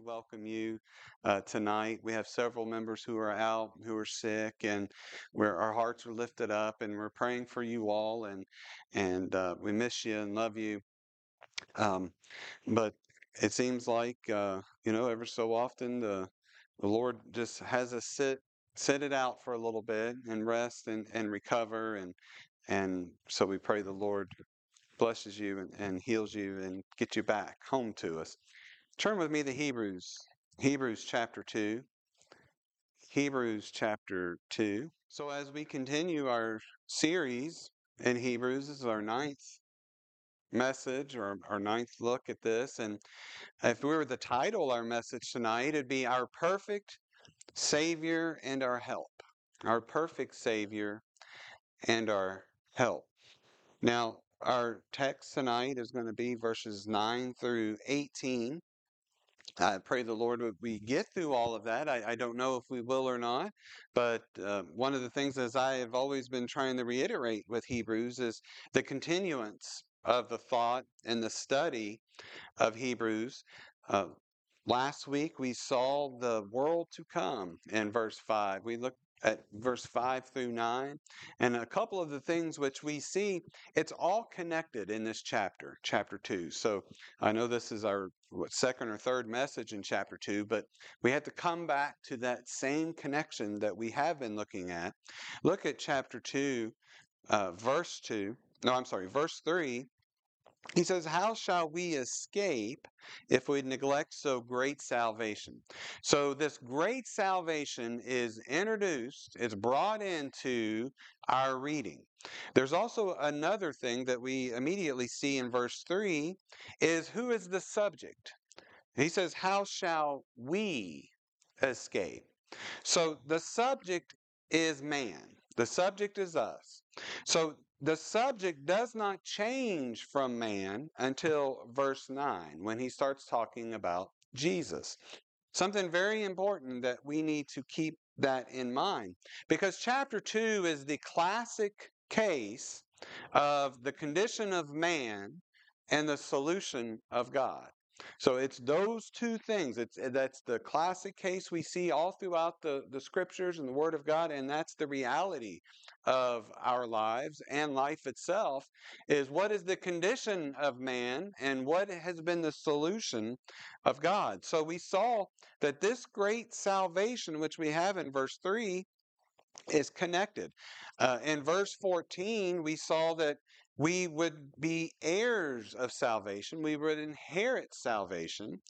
we welcome you uh, tonight. We have several members who are out, who are sick, and where our hearts are lifted up, and we're praying for you all, and and uh, we miss you and love you. Um, but it seems like uh, you know, ever so often the the Lord just has us sit sit it out for a little bit and rest and, and recover and and so we pray the Lord blesses you and, and heals you and get you back home to us. Turn with me to Hebrews, Hebrews chapter 2. Hebrews chapter 2. So, as we continue our series in Hebrews, this is our ninth message or our ninth look at this. And if we were to title our message tonight, it'd be Our Perfect Savior and Our Help. Our perfect Savior and our help. Now, our text tonight is going to be verses 9 through 18. I pray the Lord would we get through all of that. I, I don't know if we will or not, but uh, one of the things as I have always been trying to reiterate with Hebrews is the continuance of the thought and the study of Hebrews. Uh, last week we saw the world to come in verse 5. We looked at verse 5 through 9. And a couple of the things which we see, it's all connected in this chapter, chapter 2. So I know this is our what, second or third message in chapter 2, but we have to come back to that same connection that we have been looking at. Look at chapter 2, uh, verse 2. No, I'm sorry, verse 3 he says, How shall we escape if we neglect so great salvation? So, this great salvation is introduced, it's brought into our reading. There's also another thing that we immediately see in verse 3 is who is the subject? He says, How shall we escape? So, the subject is man, the subject is us. So, the subject does not change from man until verse 9 when he starts talking about Jesus. Something very important that we need to keep that in mind because chapter 2 is the classic case of the condition of man and the solution of God. So it's those two things. It's eh, that's the classic case we see all throughout the, the scriptures and the word of God, and that's the reality of our lives and life itself is what is the condition of man and what has been the solution of God. So we saw that this great salvation, which we have in verse 3, is connected. Uh, in verse 14, we saw that we would be heirs of salvation. We would inherit salvation.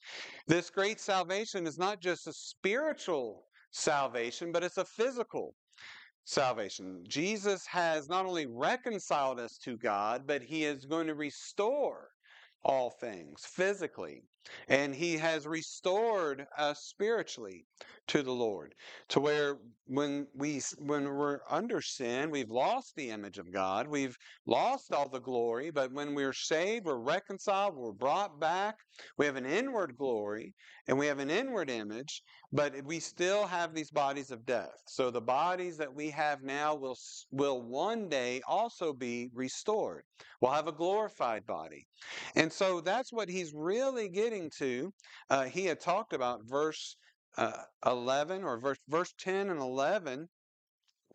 This great salvation is not just a spiritual salvation, but it's a physical salvation. Jesus has not only reconciled us to God, but he is going to restore all things physically. And he has restored us spiritually to the Lord. To where when we when we're under sin, we've lost the image of God. We've lost all the glory, but when we're saved, we're reconciled, we're brought back. We have an inward glory and we have an inward image, but we still have these bodies of death. So the bodies that we have now will will one day also be restored. We'll have a glorified body. And so that's what he's really getting to. Uh, he had talked about verse uh, 11 or verse, verse 10 and 11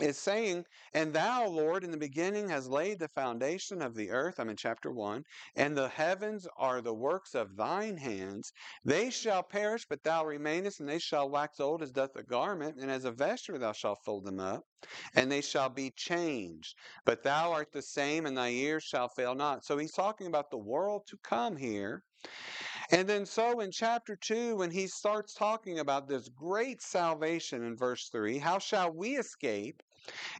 is saying, And thou, Lord, in the beginning has laid the foundation of the earth. I'm in chapter 1. And the heavens are the works of thine hands. They shall perish, but thou remainest, and they shall wax old as doth a garment, and as a vesture thou shalt fold them up. And they shall be changed. But thou art the same, and thy years shall fail not. So he's talking about the world to come here. And then, so in chapter 2, when he starts talking about this great salvation in verse 3, how shall we escape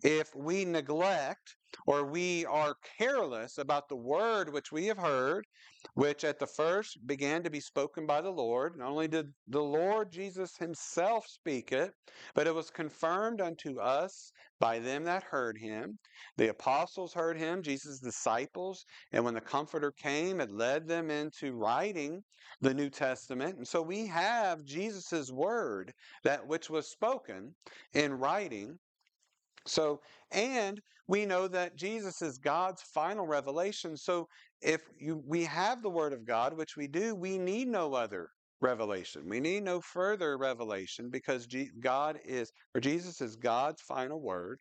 if we neglect or we are careless about the word which we have heard, which at the first began to be spoken by the Lord. Not only did the Lord Jesus himself speak it, but it was confirmed unto us by them that heard him. The apostles heard him, Jesus' disciples, and when the Comforter came, it led them into writing the New Testament. And so we have Jesus' word, that which was spoken in writing. So, and we know that Jesus is God's final revelation. So, if you, we have the Word of God, which we do, we need no other revelation. We need no further revelation because God is, or Jesus is God's final word.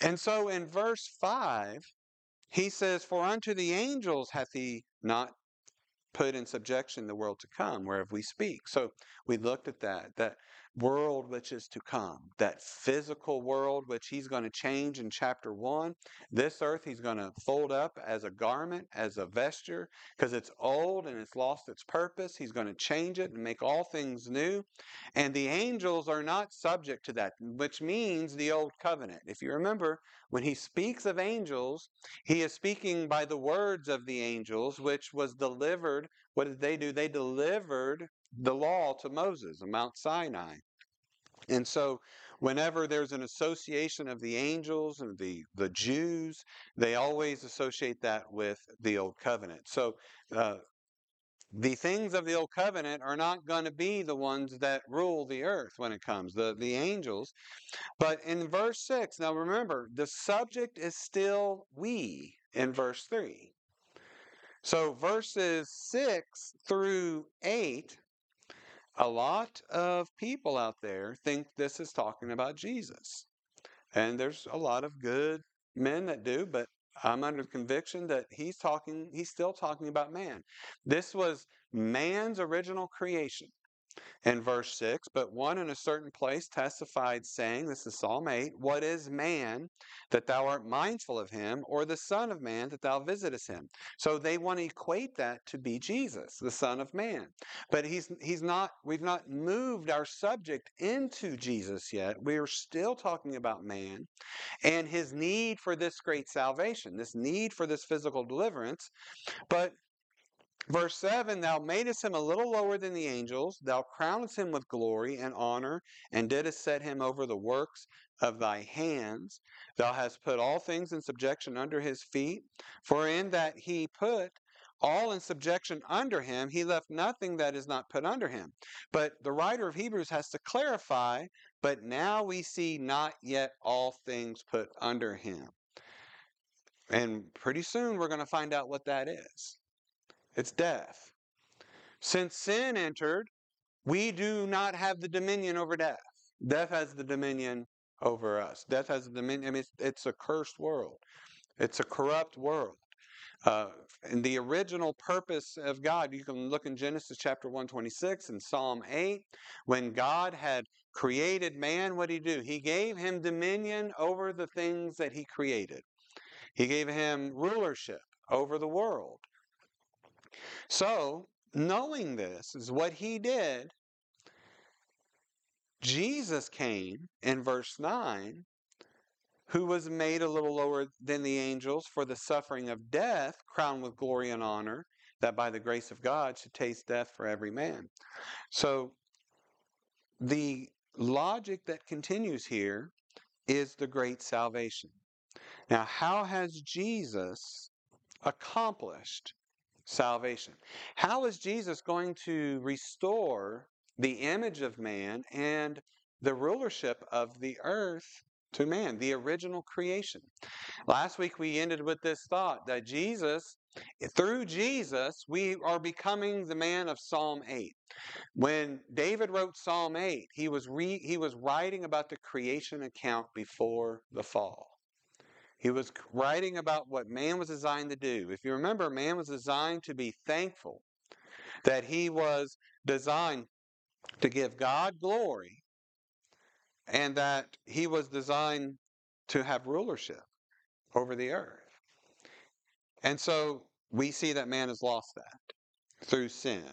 And so in verse 5, he says, For unto the angels hath he not put in subjection the world to come, whereof we speak. So we looked at that, that world which is to come, that physical world which he's going to change in chapter one. This earth he's going to fold up as a garment, as a vesture, because it's old and it's lost its purpose. He's going to change it and make all things new. And the angels are not subject to that, which means the old covenant. If you remember, when he speaks of angels, he is speaking by the words of the angels, which was delivered. What did they do? They delivered the law to Moses on Mount Sinai. And so, whenever there's an association of the angels and the, the Jews, they always associate that with the Old Covenant. So, uh, the things of the Old Covenant are not going to be the ones that rule the earth when it comes, the, the angels. But in verse 6, now remember, the subject is still we in verse 3. So verses 6 through 8 a lot of people out there think this is talking about Jesus. And there's a lot of good men that do, but I'm under the conviction that he's talking, he's still talking about man. This was man's original creation in verse 6 but one in a certain place testified saying this is psalm 8 what is man that thou art mindful of him or the son of man that thou visitest him? So they want to equate that to be jesus the son of man. But he's he's not we've not moved our subject into jesus yet. We are still talking about man and his need for this great salvation this need for this physical deliverance. But Verse 7 Thou madest him a little lower than the angels, thou crownest him with glory and honor, and didst set him over the works of thy hands. Thou hast put all things in subjection under his feet. For in that he put all in subjection under him, he left nothing that is not put under him. But the writer of Hebrews has to clarify, but now we see not yet all things put under him. And pretty soon we're going to find out what that is. It's death. Since sin entered, we do not have the dominion over death. Death has the dominion over us. Death has the dominion. I mean, it's, it's a cursed world. It's a corrupt world. Uh, and the original purpose of God, you can look in Genesis chapter 126 and Psalm 8. When God had created man, what did he do? He gave him dominion over the things that he created. He gave him rulership over the world. So, knowing this is what he did, Jesus came in verse 9, who was made a little lower than the angels for the suffering of death, crowned with glory and honor, that by the grace of God should taste death for every man. So, the logic that continues here is the great salvation. Now, how has Jesus accomplished salvation. How is Jesus going to restore the image of man and the rulership of the earth to man, the original creation? Last week we ended with this thought that Jesus, through Jesus, we are becoming the man of Psalm 8. When David wrote Psalm 8, he was, re, he was writing about the creation account before the fall. He was writing about what man was designed to do. If you remember, man was designed to be thankful, that he was designed to give God glory, and that he was designed to have rulership over the earth. And so we see that man has lost that through sin.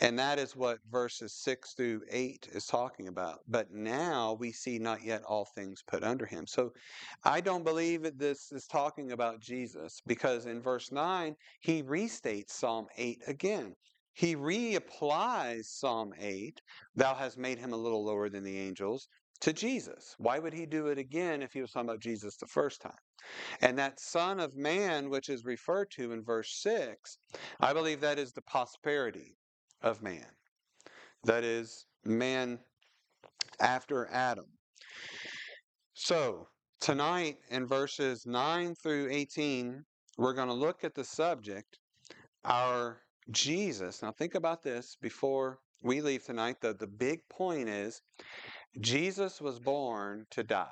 And that is what verses 6 through 8 is talking about. But now we see not yet all things put under him. So I don't believe that this is talking about Jesus because in verse 9, he restates Psalm 8 again. He reapplies Psalm 8, Thou hast made him a little lower than the angels, to Jesus. Why would he do it again if he was talking about Jesus the first time? And that Son of Man, which is referred to in verse 6, I believe that is the prosperity of man. That is, man after Adam. So, tonight in verses 9 through 18, we're going to look at the subject, our Jesus, now think about this before we leave tonight. The, the big point is Jesus was born to die.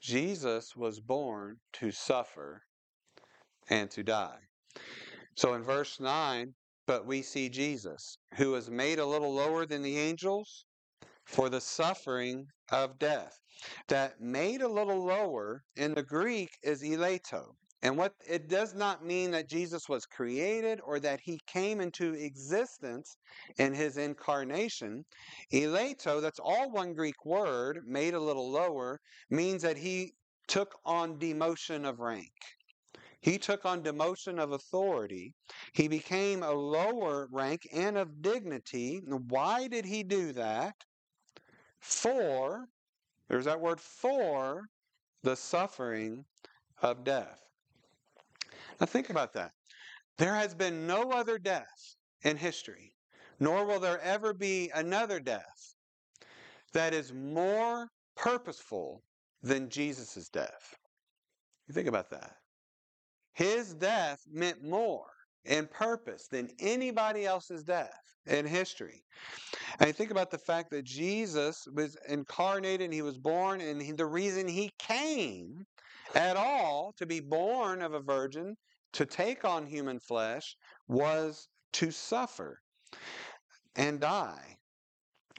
Jesus was born to suffer and to die. So in verse 9, but we see Jesus, who was made a little lower than the angels for the suffering of death. That made a little lower in the Greek is eleito. And what it does not mean that Jesus was created or that he came into existence in his incarnation. Eleito, that's all one Greek word, made a little lower, means that he took on demotion of rank. He took on demotion of authority. He became a lower rank and of dignity. Why did he do that? For, there's that word for, the suffering of death. Now think about that. There has been no other death in history, nor will there ever be another death that is more purposeful than Jesus' death. You think about that. His death meant more in purpose than anybody else's death in history. And think about the fact that Jesus was incarnated and he was born, and he, the reason he came at all to be born of a virgin, to take on human flesh, was to suffer and die.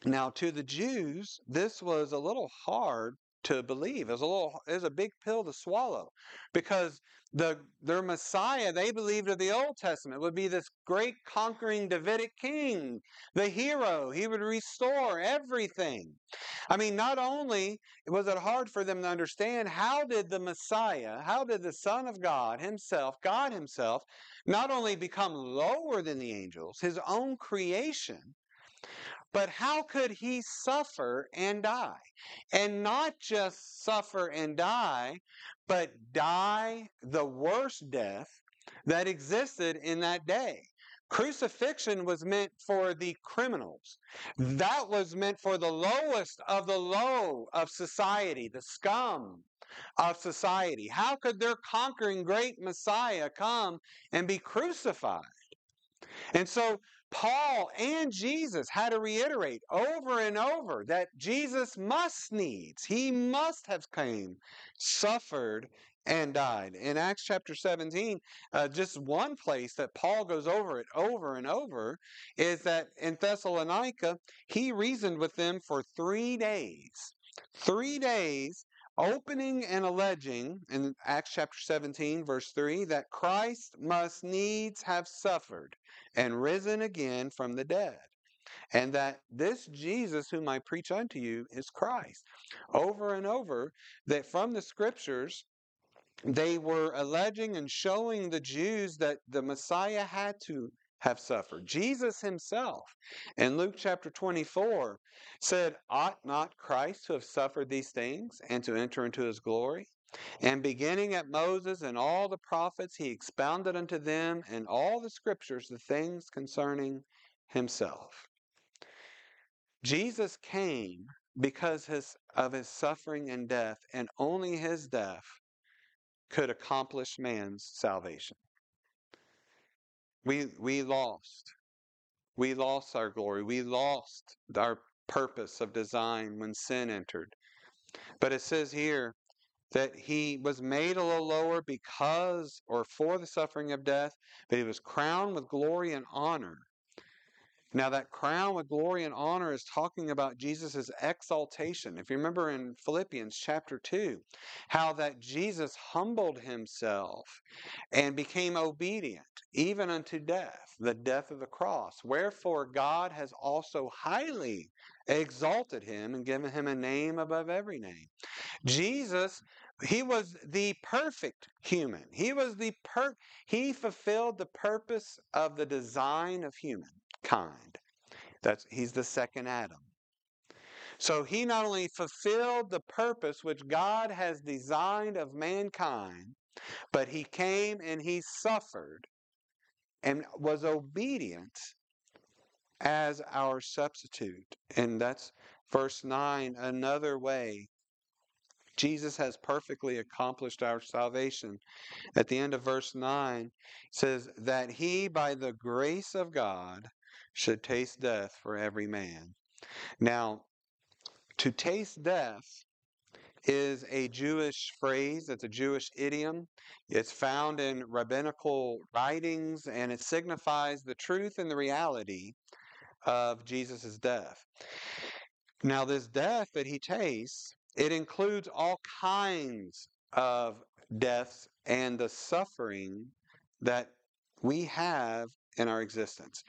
Now, to the Jews, this was a little hard to believe. Was a little, it was a big pill to swallow, because the their Messiah they believed of the Old Testament would be this great conquering Davidic king, the hero. He would restore everything. I mean, not only was it hard for them to understand how did the Messiah, how did the Son of God Himself, God Himself, not only become lower than the angels, His own creation, but how could he suffer and die? And not just suffer and die, but die the worst death that existed in that day. Crucifixion was meant for the criminals. That was meant for the lowest of the low of society, the scum of society. How could their conquering great Messiah come and be crucified? And so Paul and Jesus had to reiterate over and over that Jesus must needs, he must have came, suffered, and died. In Acts chapter 17, uh, just one place that Paul goes over it over and over is that in Thessalonica, he reasoned with them for three days. Three days opening and alleging in Acts chapter 17, verse 3, that Christ must needs have suffered and risen again from the dead, and that this Jesus whom I preach unto you is Christ. Over and over, that from the scriptures, they were alleging and showing the Jews that the Messiah had to have suffered. Jesus himself in Luke chapter 24 said, Ought not Christ to have suffered these things and to enter into his glory? And beginning at Moses and all the prophets, he expounded unto them in all the scriptures the things concerning himself. Jesus came because his, of his suffering and death, and only his death could accomplish man's salvation. We, we lost. We lost our glory. We lost our purpose of design when sin entered. But it says here that he was made a little lower because or for the suffering of death, but he was crowned with glory and honor. Now, that crown with glory and honor is talking about Jesus' exaltation. If you remember in Philippians chapter 2, how that Jesus humbled himself and became obedient, even unto death, the death of the cross. Wherefore, God has also highly exalted him and given him a name above every name. Jesus he was the perfect human. He was the per he fulfilled the purpose of the design of humankind. That's he's the second Adam. So he not only fulfilled the purpose which God has designed of mankind, but he came and he suffered and was obedient as our substitute. And that's verse 9, another way Jesus has perfectly accomplished our salvation. At the end of verse 9 it says that he by the grace of God should taste death for every man. Now, to taste death is a Jewish phrase, it's a Jewish idiom. It's found in rabbinical writings and it signifies the truth and the reality of Jesus' death. Now, this death that he tastes, it includes all kinds of deaths and the suffering that we have in our existence.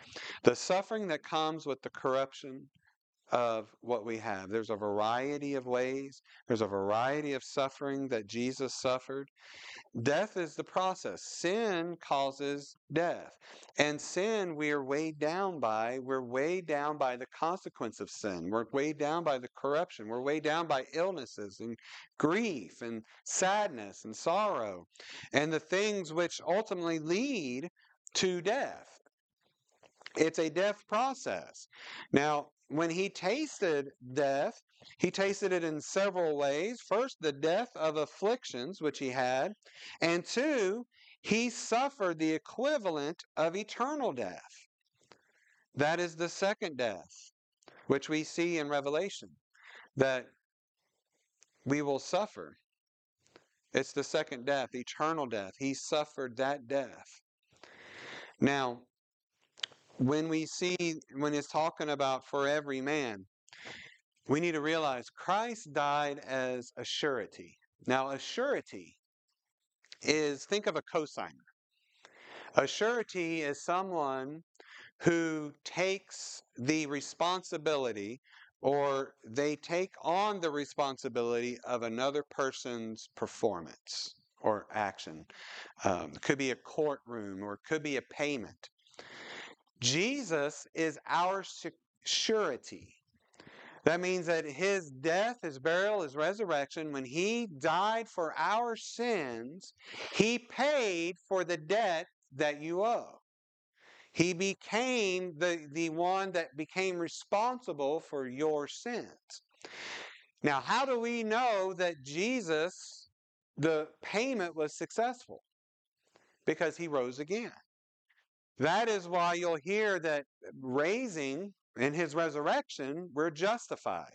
The suffering that comes with the corruption of what we have. There's a variety of ways, there's a variety of suffering that Jesus suffered. Death is the process. Sin causes death. And sin we are weighed down by. We're weighed down by the consequence of sin. We're weighed down by the corruption. We're weighed down by illnesses and grief and sadness and sorrow and the things which ultimately lead to death. It's a death process. Now, when he tasted death, he tasted it in several ways. First, the death of afflictions, which he had. And two, he suffered the equivalent of eternal death. That is the second death, which we see in Revelation, that we will suffer. It's the second death, eternal death. He suffered that death. Now, when we see, when it's talking about for every man, we need to realize Christ died as a surety. Now, a surety is, think of a cosigner. A surety is someone who takes the responsibility or they take on the responsibility of another person's performance or action. Um, could be a courtroom or it could be a payment. Jesus is our surety. That means that his death, his burial, his resurrection, when he died for our sins, he paid for the debt that you owe. He became the, the one that became responsible for your sins. Now, how do we know that Jesus, the payment was successful? Because he rose again. That is why you'll hear that raising in his resurrection, we're justified.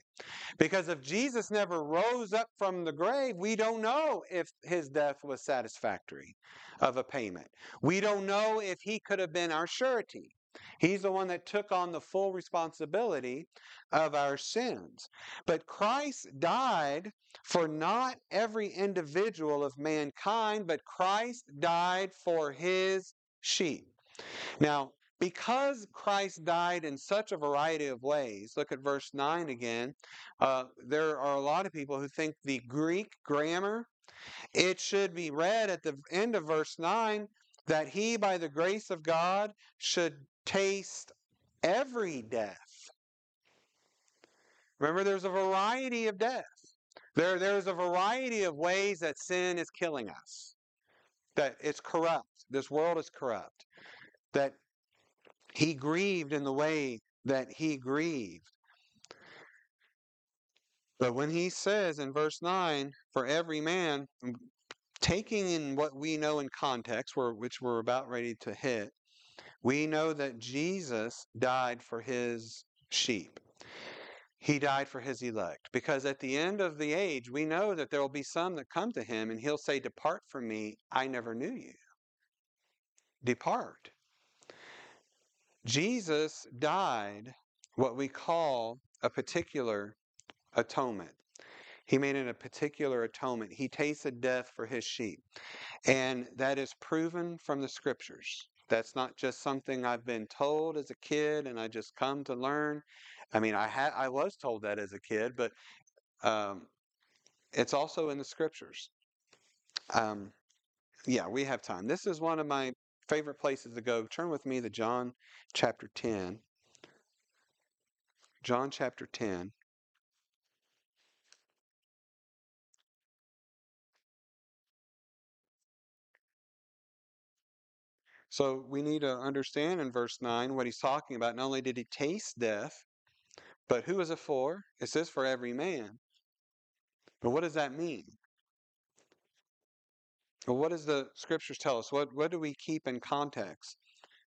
Because if Jesus never rose up from the grave, we don't know if his death was satisfactory of a payment. We don't know if he could have been our surety. He's the one that took on the full responsibility of our sins. But Christ died for not every individual of mankind, but Christ died for his sheep. Now, because Christ died in such a variety of ways, look at verse 9 again. Uh, there are a lot of people who think the Greek grammar, it should be read at the end of verse 9 that he, by the grace of God, should taste every death. Remember, there's a variety of death. There, there's a variety of ways that sin is killing us, that it's corrupt. This world is corrupt. That he grieved in the way that he grieved. But when he says in verse 9, for every man, taking in what we know in context, which we're about ready to hit, we know that Jesus died for his sheep. He died for his elect. Because at the end of the age, we know that there will be some that come to him and he'll say, Depart from me, I never knew you. Depart. Jesus died what we call a particular atonement. He made it a particular atonement. He tasted death for his sheep. And that is proven from the scriptures. That's not just something I've been told as a kid and I just come to learn. I mean, I had I was told that as a kid, but um, it's also in the scriptures. Um, yeah, we have time. This is one of my favorite places to go. Turn with me to John chapter 10. John chapter 10. So we need to understand in verse 9 what he's talking about. Not only did he taste death, but who is it for? It says for every man. But what does that mean? Well, what does the scriptures tell us? What what do we keep in context?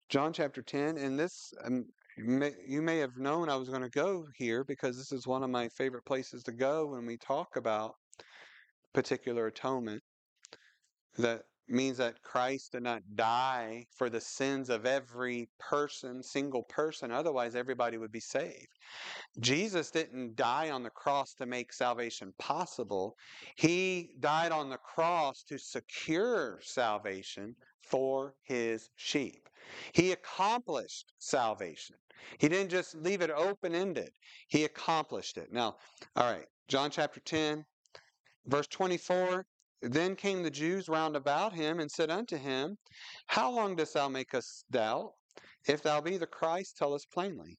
John chapter 10, and this um, you may, you may have known I was going to go here because this is one of my favorite places to go when we talk about particular atonement. That means that Christ did not die for the sins of every person, single person. Otherwise, everybody would be saved. Jesus didn't die on the cross to make salvation possible. He died on the cross to secure salvation for his sheep. He accomplished salvation. He didn't just leave it open ended, he accomplished it. Now, all right, John chapter 10, verse 24. Then came the Jews round about him and said unto him, How long dost thou make us doubt? If thou be the Christ, tell us plainly.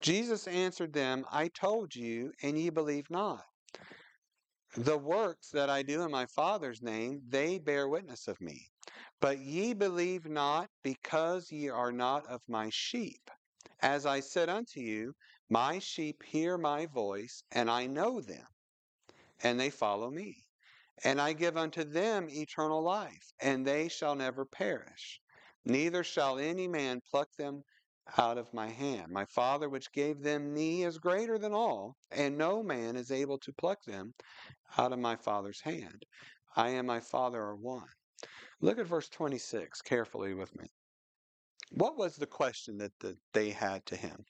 Jesus answered them, I told you, and ye believe not. The works that I do in my Father's name, they bear witness of me. But ye believe not, because ye are not of my sheep. As I said unto you, my sheep hear my voice, and I know them, and they follow me. And I give unto them eternal life, and they shall never perish. Neither shall any man pluck them out of my hand. My Father, which gave them me, is greater than all, and no man is able to pluck them out of my Father's hand. I and my Father are one. Look at verse 26 carefully with me. What was the question that the, they had to him?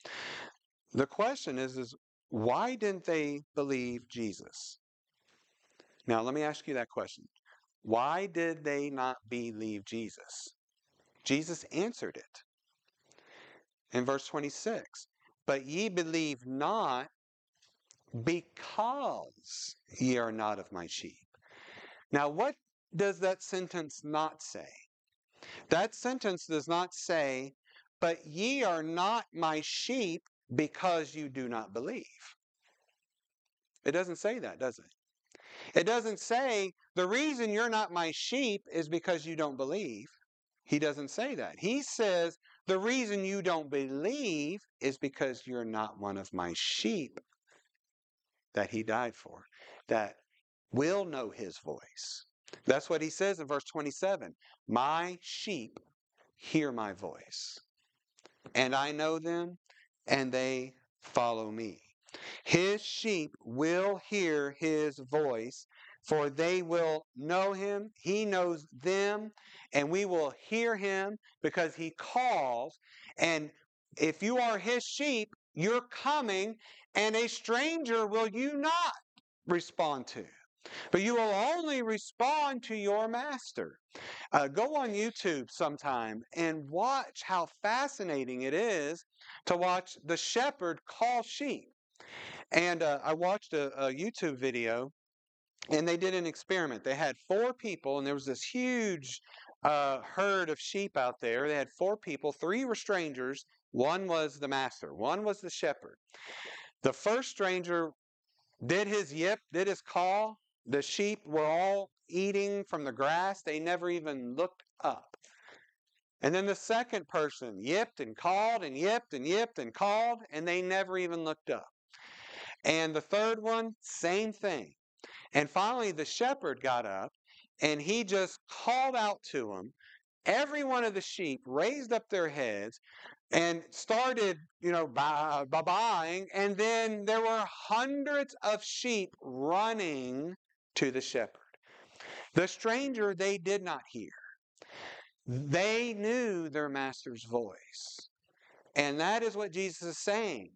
The question is, is why didn't they believe Jesus? Now, let me ask you that question. Why did they not believe Jesus? Jesus answered it in verse 26. But ye believe not because ye are not of my sheep. Now, what does that sentence not say? That sentence does not say, But ye are not my sheep because you do not believe. It doesn't say that, does it? It doesn't say, The reason you're not my sheep is because you don't believe. He doesn't say that. He says, The reason you don't believe is because you're not one of my sheep that he died for, that will know his voice. That's what he says in verse 27 My sheep hear my voice, and I know them, and they follow me. His sheep will hear his voice, for they will know him. He knows them, and we will hear him because he calls. And if you are his sheep, you're coming, and a stranger will you not respond to. But you will only respond to your master. Uh, go on YouTube sometime and watch how fascinating it is to watch the shepherd call sheep. And uh, I watched a, a YouTube video and they did an experiment. They had four people, and there was this huge uh, herd of sheep out there. They had four people, three were strangers, one was the master, one was the shepherd. The first stranger did his yip, did his call, the sheep were all eating from the grass. They never even looked up. And then the second person yipped and called and yipped and yipped and called, and they never even looked up. And the third one, same thing. And finally, the shepherd got up and he just called out to them. Every one of the sheep raised up their heads and started, you know, buying. And then there were hundreds of sheep running to the shepherd. The stranger they did not hear. They knew their master's voice. And that is what Jesus is saying.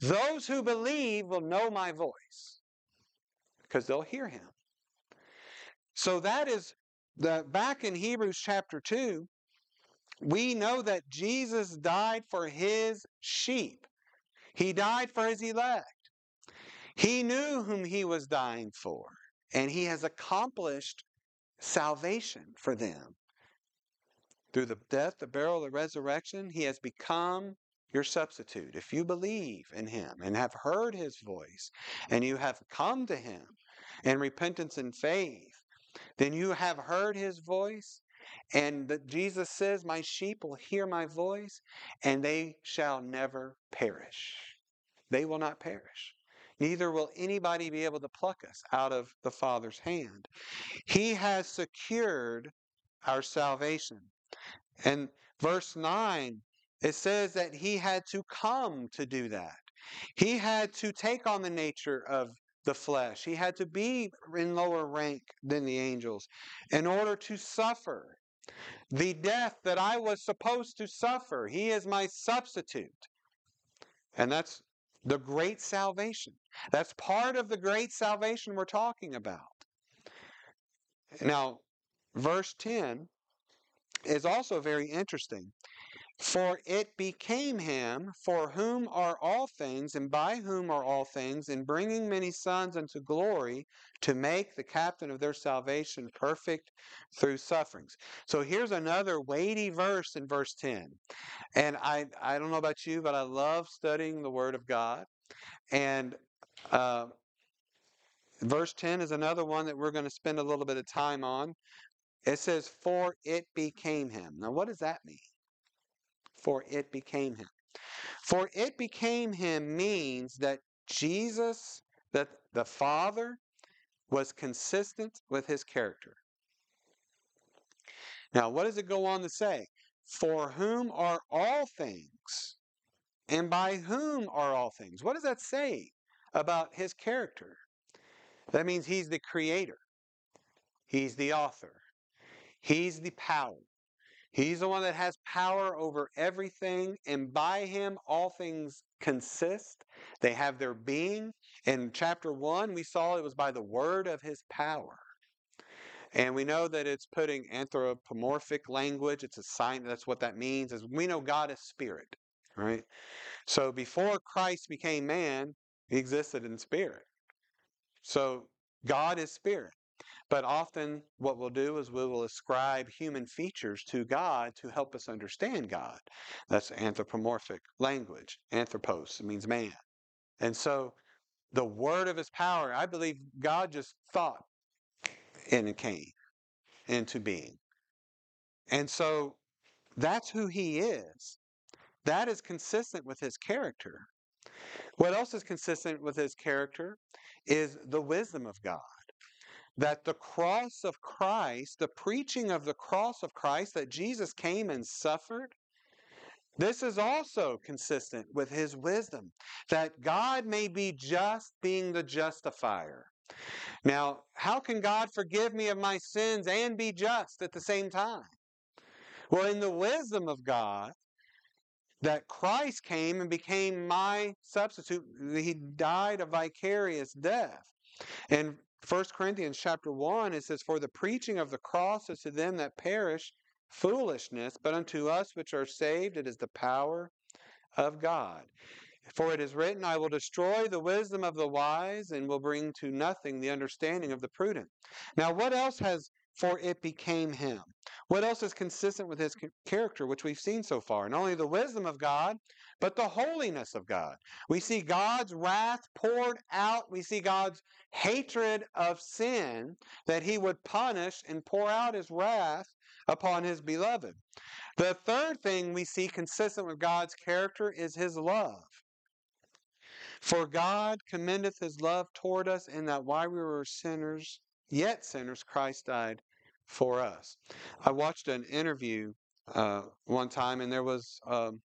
Those who believe will know my voice because they'll hear him. So that is the back in Hebrews chapter 2, we know that Jesus died for his sheep. He died for his elect. He knew whom he was dying for and he has accomplished salvation for them. Through the death, the burial, the resurrection, he has become your substitute. If you believe in him and have heard his voice and you have come to him in repentance and faith, then you have heard his voice. And that Jesus says, My sheep will hear my voice, and they shall never perish. They will not perish. neither will anybody be able to pluck us out of the Father's hand. He has secured our salvation. And verse 9, it says that he had to come to do that. He had to take on the nature of the flesh. He had to be in lower rank than the angels in order to suffer the death that I was supposed to suffer. He is my substitute. And that's the great salvation. That's part of the great salvation we're talking about. Now, verse 10 is also very interesting. For it became him for whom are all things, and by whom are all things, in bringing many sons unto glory, to make the captain of their salvation perfect through sufferings. So here's another weighty verse in verse 10. And I, I don't know about you, but I love studying the Word of God. And uh, verse 10 is another one that we're going to spend a little bit of time on. It says, For it became him. Now, what does that mean? For it became him. For it became him means that Jesus, that the Father, was consistent with his character. Now, what does it go on to say? For whom are all things, and by whom are all things? What does that say about his character? That means he's the creator, he's the author, he's the power. He's the one that has power over everything, and by him all things consist. They have their being. In chapter 1, we saw it was by the word of his power. And we know that it's putting anthropomorphic language. It's a sign. That's what that means. Is we know God is spirit, right? So before Christ became man, he existed in spirit. So God is spirit. But often what we'll do is we will ascribe human features to God to help us understand God. That's anthropomorphic language. Anthropos means man. And so the word of his power, I believe God just thought and it came into being. And so that's who he is. That is consistent with his character. What else is consistent with his character is the wisdom of God. That the cross of Christ, the preaching of the cross of Christ, that Jesus came and suffered, this is also consistent with his wisdom. That God may be just, being the justifier. Now, how can God forgive me of my sins and be just at the same time? Well, in the wisdom of God, that Christ came and became my substitute. He died a vicarious death. In 1 Corinthians chapter 1, it says, For the preaching of the cross is to them that perish foolishness, but unto us which are saved it is the power of God. For it is written, I will destroy the wisdom of the wise and will bring to nothing the understanding of the prudent. Now, what else has for it became him? What else is consistent with his character, which we've seen so far? Not only the wisdom of God, but the holiness of God. We see God's wrath poured out. We see God's hatred of sin, that he would punish and pour out his wrath upon his beloved. The third thing we see consistent with God's character is his love. For God commendeth his love toward us in that while we were sinners, yet sinners, Christ died for us. I watched an interview uh, one time, and there was um,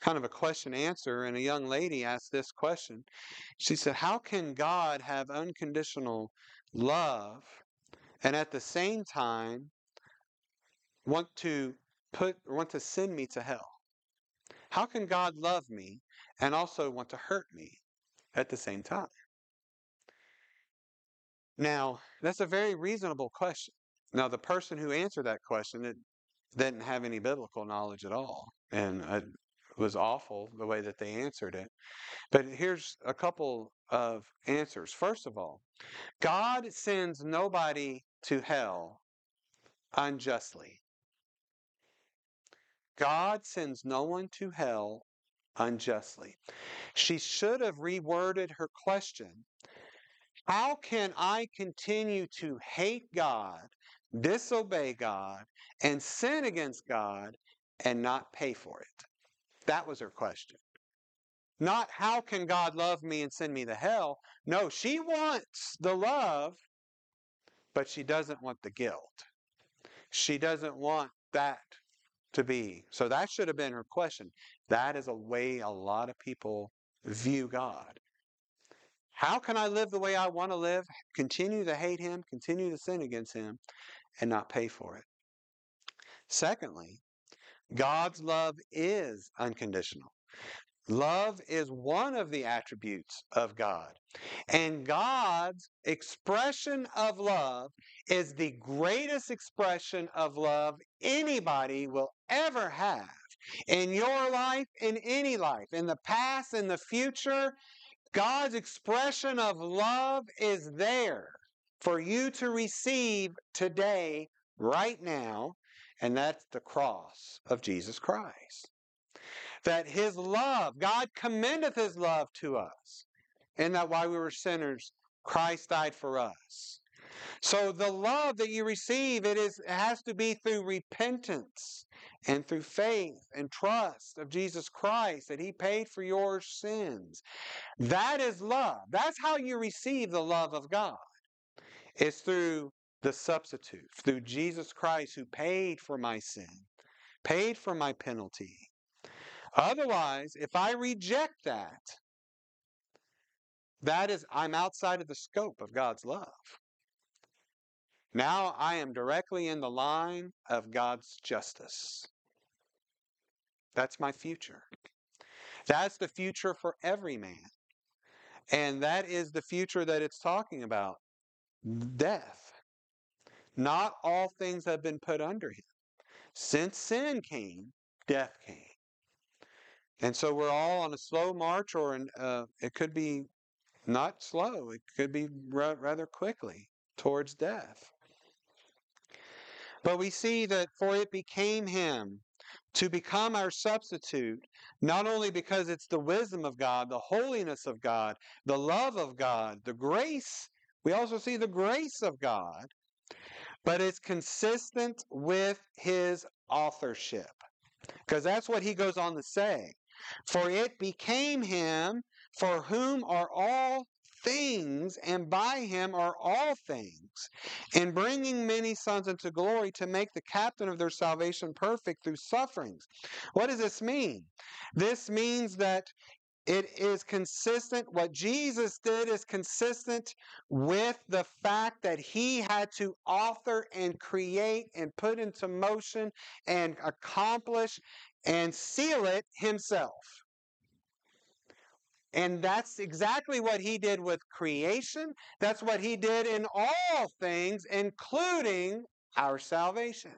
kind of a question answer, and a young lady asked this question. She said, How can God have unconditional love and at the same time want to put want to send me to hell? How can God love me and also want to hurt me at the same time? Now, that's a very reasonable question. Now, the person who answered that question didn't have any biblical knowledge at all, and it was awful the way that they answered it. But here's a couple of answers. First of all, God sends nobody to hell unjustly. God sends no one to hell unjustly. She should have reworded her question How can I continue to hate God disobey God, and sin against God and not pay for it? That was her question. not how can God love me and send me to hell. No, she wants the love, but she doesn't want the guilt. She doesn't want that to be. So that should have been her question. That is a way a lot of people view God. How can I live the way I want to live, continue to hate Him, continue to sin against Him, and not pay for it? Secondly, God's love is unconditional. Love is one of the attributes of God. And God's expression of love is the greatest expression of love anybody will ever have in your life, in any life, in the past, in the future. God's expression of love is there for you to receive today, right now, and that's the cross of Jesus Christ. That his love, God commendeth his love to us, and that while we were sinners, Christ died for us. So the love that you receive, it is it has to be through repentance and through faith and trust of Jesus Christ that he paid for your sins. That is love. That's how you receive the love of God. It's through the substitute, through Jesus Christ who paid for my sin, paid for my penalty. Otherwise, if I reject that, that is, I'm outside of the scope of God's love. Now I am directly in the line of God's justice. That's my future. That's the future for every man. And that is the future that it's talking about death. Not all things have been put under him. Since sin came, death came. And so we're all on a slow march, or an, uh, it could be not slow, it could be rather quickly towards death. But we see that for it became him to become our substitute, not only because it's the wisdom of God, the holiness of God, the love of God, the grace, we also see the grace of God, but it's consistent with his authorship. Because that's what he goes on to say. For it became him for whom are all things, and by him are all things, in bringing many sons into glory to make the captain of their salvation perfect through sufferings. What does this mean? This means that it is consistent. What Jesus did is consistent with the fact that he had to author and create and put into motion and accomplish and seal it himself. And that's exactly what he did with creation. That's what he did in all things, including our salvation,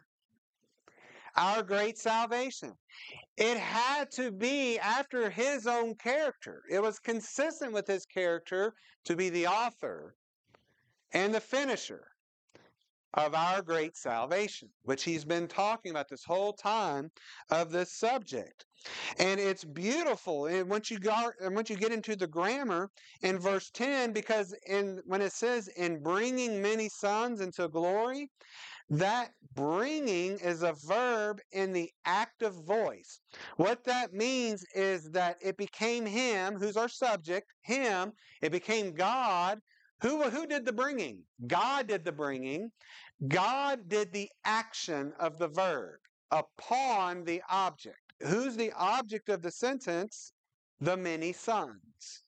our great salvation. It had to be after his own character. It was consistent with his character to be the author and the finisher of our great salvation, which he's been talking about this whole time of this subject. And it's beautiful. And once you go, once you get into the grammar in verse 10, because in when it says in bringing many sons into glory, that bringing is a verb in the active voice. What that means is that it became him, who's our subject, him, it became God. Who, who did the bringing? God did the bringing. God did the action of the verb upon the object. Who's the object of the sentence? The many sons.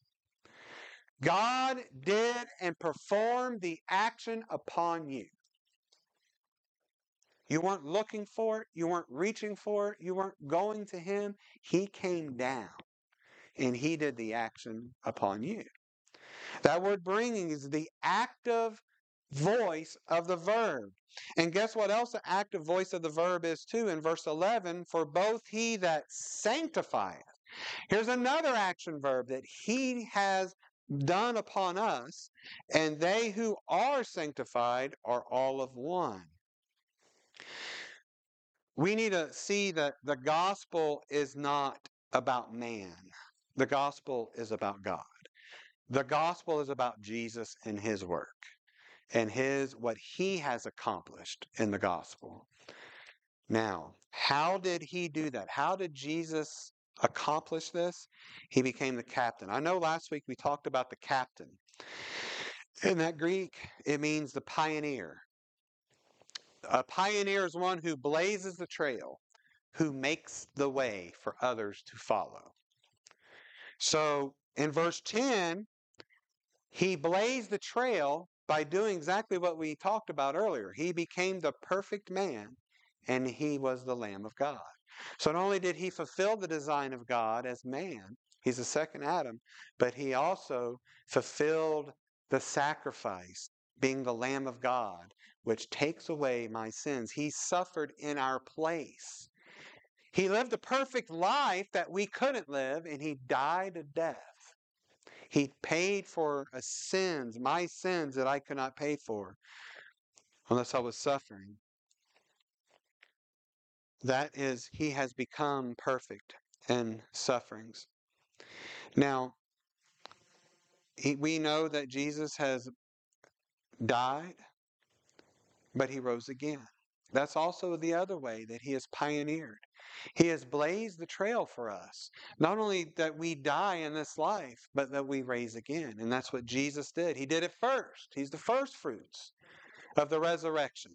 God did and performed the action upon you. You weren't looking for it. You weren't reaching for it. You weren't going to Him. He came down and He did the action upon you. That word bringing is the active voice of the verb. And guess what else the active voice of the verb is too in verse 11? For both he that sanctifieth. Here's another action verb that he has done upon us, and they who are sanctified are all of one. We need to see that the gospel is not about man. The gospel is about God. The gospel is about Jesus and his work and his what he has accomplished in the gospel. Now, how did he do that? How did Jesus accomplish this, he became the captain. I know last week we talked about the captain. In that Greek, it means the pioneer. A pioneer is one who blazes the trail, who makes the way for others to follow. So in verse 10, he blazed the trail by doing exactly what we talked about earlier. He became the perfect man, and he was the Lamb of God. So not only did he fulfill the design of God as man, he's the second Adam, but he also fulfilled the sacrifice, being the Lamb of God, which takes away my sins. He suffered in our place. He lived a perfect life that we couldn't live, and he died a death. He paid for sins, my sins that I could not pay for unless I was suffering. That is, he has become perfect in sufferings. Now, he, we know that Jesus has died, but he rose again. That's also the other way that he has pioneered. He has blazed the trail for us. Not only that we die in this life, but that we raise again. And that's what Jesus did. He did it first. He's the first fruits of the resurrection.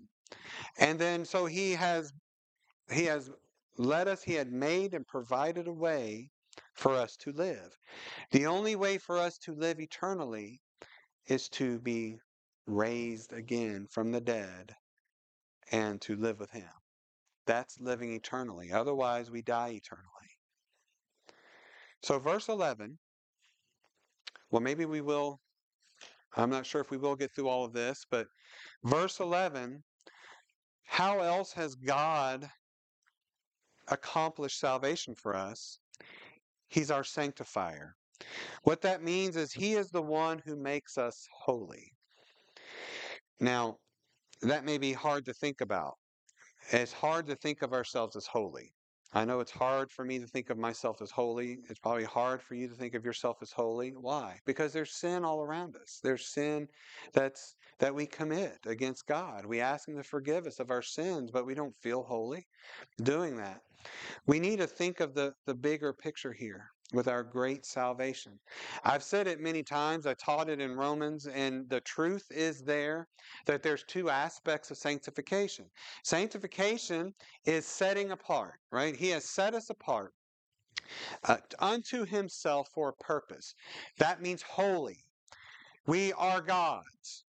And then so he has he has led us, he had made and provided a way for us to live. The only way for us to live eternally is to be raised again from the dead and to live with him. That's living eternally. Otherwise, we die eternally. So, verse 11, well, maybe we will, I'm not sure if we will get through all of this, but verse 11, how else has God accomplished salvation for us? He's our sanctifier. What that means is He is the one who makes us holy. Now, that may be hard to think about. It's hard to think of ourselves as holy. I know it's hard for me to think of myself as holy. It's probably hard for you to think of yourself as holy. Why? Because there's sin all around us. There's sin that's that we commit against God. We ask him to forgive us of our sins, but we don't feel holy doing that. We need to think of the, the bigger picture here with our great salvation. I've said it many times. I taught it in Romans, and the truth is there that there's two aspects of sanctification. Sanctification is setting apart, right? He has set us apart uh, unto himself for a purpose. That means holy. We are God's.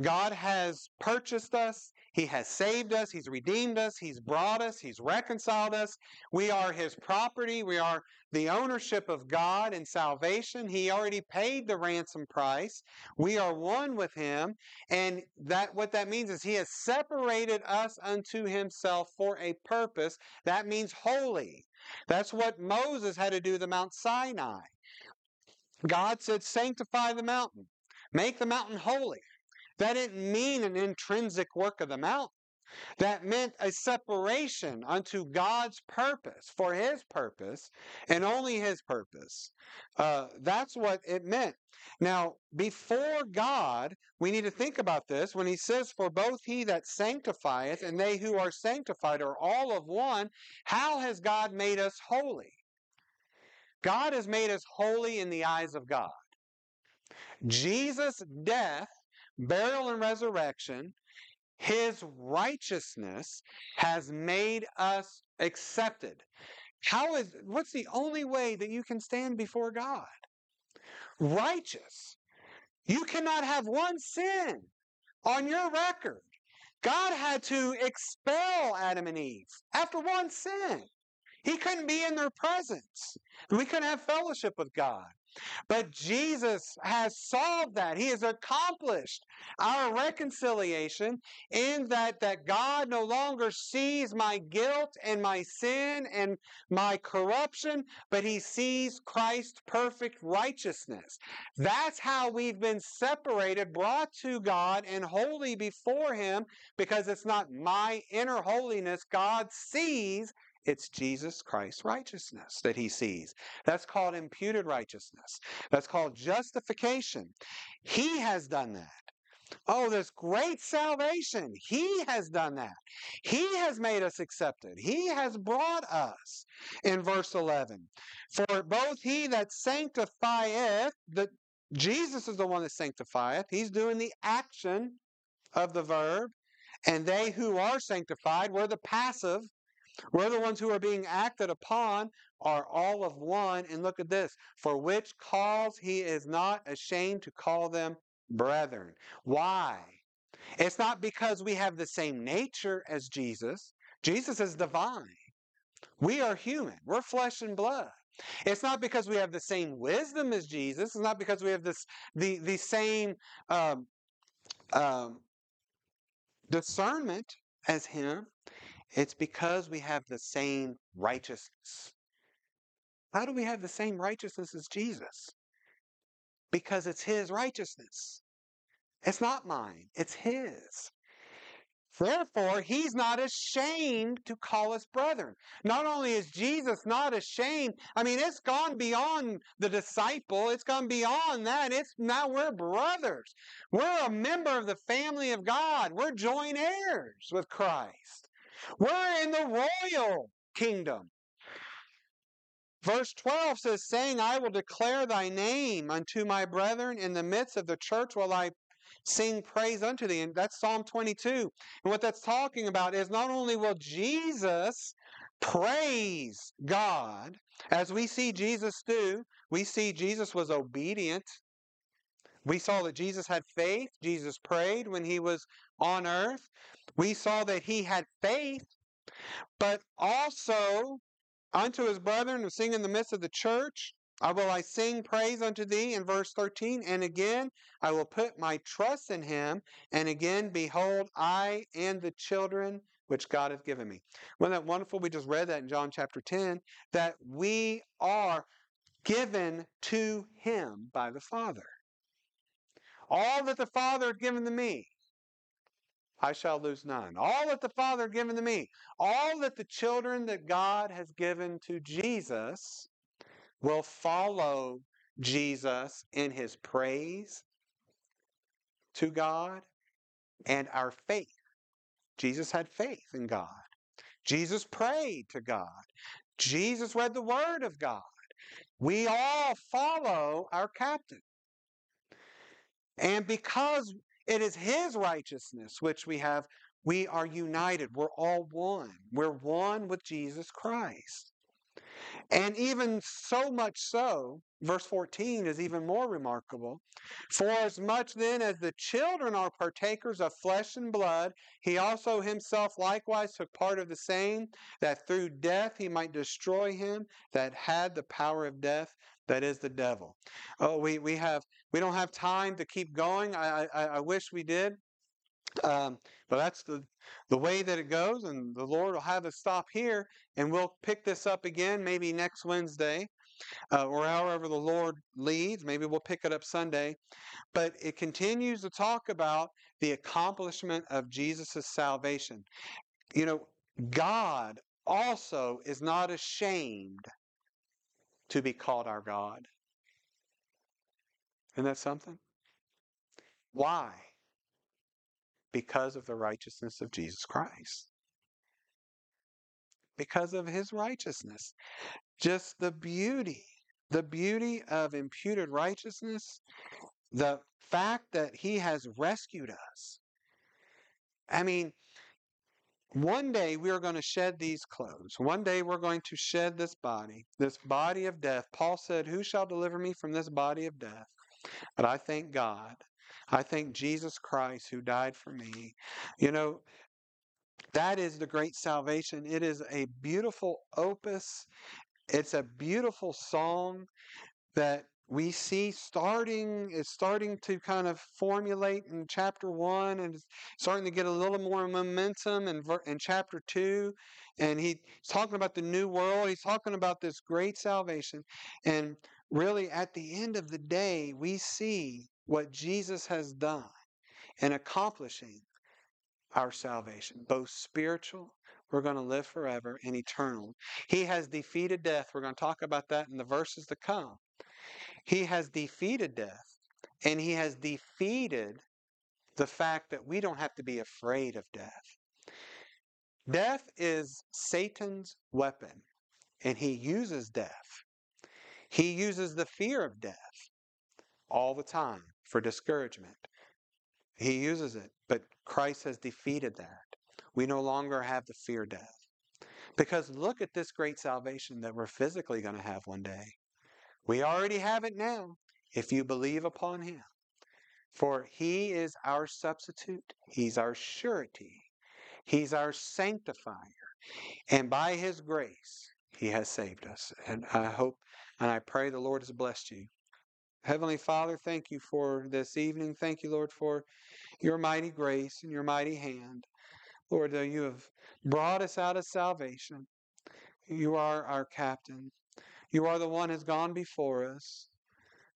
God has purchased us. He has saved us. He's redeemed us. He's brought us. He's reconciled us. We are His property. We are the ownership of God and salvation. He already paid the ransom price. We are one with Him. And that what that means is He has separated us unto Himself for a purpose. That means holy. That's what Moses had to do the Mount Sinai. God said, sanctify the mountain. Make the mountain holy. That didn't mean an intrinsic work of the mountain. That meant a separation unto God's purpose, for His purpose, and only His purpose. Uh, that's what it meant. Now, before God, we need to think about this when He says, For both He that sanctifieth and they who are sanctified are all of one. How has God made us holy? God has made us holy in the eyes of God. Jesus' death burial and resurrection, his righteousness has made us accepted. How is what's the only way that you can stand before God? Righteous. You cannot have one sin on your record. God had to expel Adam and Eve after one sin. He couldn't be in their presence. We couldn't have fellowship with God. But Jesus has solved that. He has accomplished our reconciliation in that, that God no longer sees my guilt and my sin and my corruption, but he sees Christ's perfect righteousness. That's how we've been separated, brought to God, and holy before him because it's not my inner holiness. God sees it's Jesus Christ's righteousness that he sees. That's called imputed righteousness. That's called justification. He has done that. Oh, this great salvation. He has done that. He has made us accepted. He has brought us in verse 11. For both he that sanctifieth, that Jesus is the one that sanctifieth, he's doing the action of the verb, and they who are sanctified, we're the passive, we're the ones who are being acted upon, are all of one. And look at this for which cause he is not ashamed to call them brethren. Why? It's not because we have the same nature as Jesus. Jesus is divine. We are human. We're flesh and blood. It's not because we have the same wisdom as Jesus. It's not because we have this the the same um, um, discernment as Him. It's because we have the same righteousness. How do we have the same righteousness as Jesus? Because it's His righteousness. It's not mine, it's His. Therefore, he's not ashamed to call us brethren. Not only is Jesus not ashamed, I mean, it's gone beyond the disciple, it's gone beyond that. It's now we're brothers. We're a member of the family of God. We're joint heirs with Christ. We're in the royal kingdom. Verse 12 says, saying, I will declare thy name unto my brethren in the midst of the church while I sing praise unto thee. And that's Psalm 22. And what that's talking about is not only will Jesus praise God, as we see Jesus do, we see Jesus was obedient. We saw that Jesus had faith. Jesus prayed when he was on earth. We saw that he had faith, but also unto his brethren who sing in the midst of the church. I will I sing praise unto thee in verse 13, and again I will put my trust in him, and again, behold, I and the children which God hath given me. Wasn't that wonderful? We just read that in John chapter 10, that we are given to him by the Father. All that the Father hath given to me, I shall lose none. All that the Father given to me, all that the children that God has given to Jesus, will follow Jesus in his praise to God and our faith. Jesus had faith in God. Jesus prayed to God. Jesus read the Word of God. We all follow our captain. And because it is His righteousness which we have, we are united. We're all one. We're one with Jesus Christ. And even so much so, verse 14 is even more remarkable. For as much then as the children are partakers of flesh and blood, he also himself likewise took part of the same, that through death he might destroy him that had the power of death, that is the devil. Oh, we, we have we don't have time to keep going. I, I, I wish we did. Um, but that's the, the way that it goes, and the Lord will have us stop here, and we'll pick this up again maybe next Wednesday, uh, or however the Lord leads. Maybe we'll pick it up Sunday. But it continues to talk about the accomplishment of Jesus' salvation. You know, God also is not ashamed to be called our God. Isn't that something? Why? Because of the righteousness of Jesus Christ. Because of his righteousness. Just the beauty, the beauty of imputed righteousness, the fact that he has rescued us. I mean, one day we are going to shed these clothes. One day we're going to shed this body, this body of death. Paul said, Who shall deliver me from this body of death? But I thank God I thank Jesus Christ who died for me. You know, that is the great salvation. It is a beautiful opus. It's a beautiful song that we see starting is starting to kind of formulate in chapter one and starting to get a little more momentum in, in chapter two and he's talking about the new world he's talking about this great salvation and really at the end of the day we see what Jesus has done in accomplishing our salvation, both spiritual, we're going to live forever, and eternal. He has defeated death. We're going to talk about that in the verses to come. He has defeated death, and he has defeated the fact that we don't have to be afraid of death. Death is Satan's weapon, and he uses death. He uses the fear of death all the time for discouragement. He uses it, but Christ has defeated that. We no longer have to fear death. Because look at this great salvation that we're physically going to have one day. We already have it now if you believe upon him. For he is our substitute, he's our surety, he's our sanctifier, and by his grace he has saved us. And I hope and I pray the Lord has blessed you. Heavenly Father, thank you for this evening. Thank you, Lord, for your mighty grace and your mighty hand. Lord, though you have brought us out of salvation, you are our captain. You are the one who has gone before us.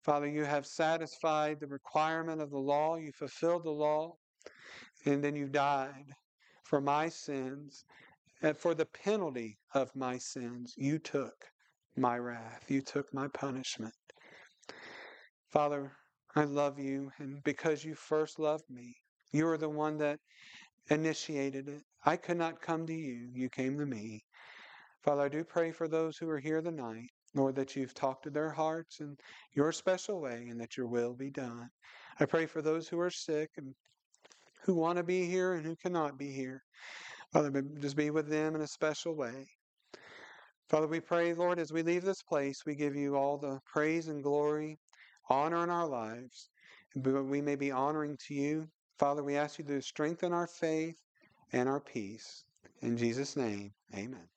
Father, you have satisfied the requirement of the law. You fulfilled the law. And then you died for my sins. And for the penalty of my sins, you took my wrath. You took my punishment. Father, I love you. And because you first loved me, you are the one that initiated it. I could not come to you. You came to me. Father, I do pray for those who are here tonight Lord, that you've talked to their hearts in your special way and that your will be done. I pray for those who are sick and who want to be here and who cannot be here. Father, just be with them in a special way. Father, we pray, Lord, as we leave this place, we give you all the praise and glory, honor in our lives, that we may be honoring to you. Father, we ask you to strengthen our faith and our peace. In Jesus' name, amen.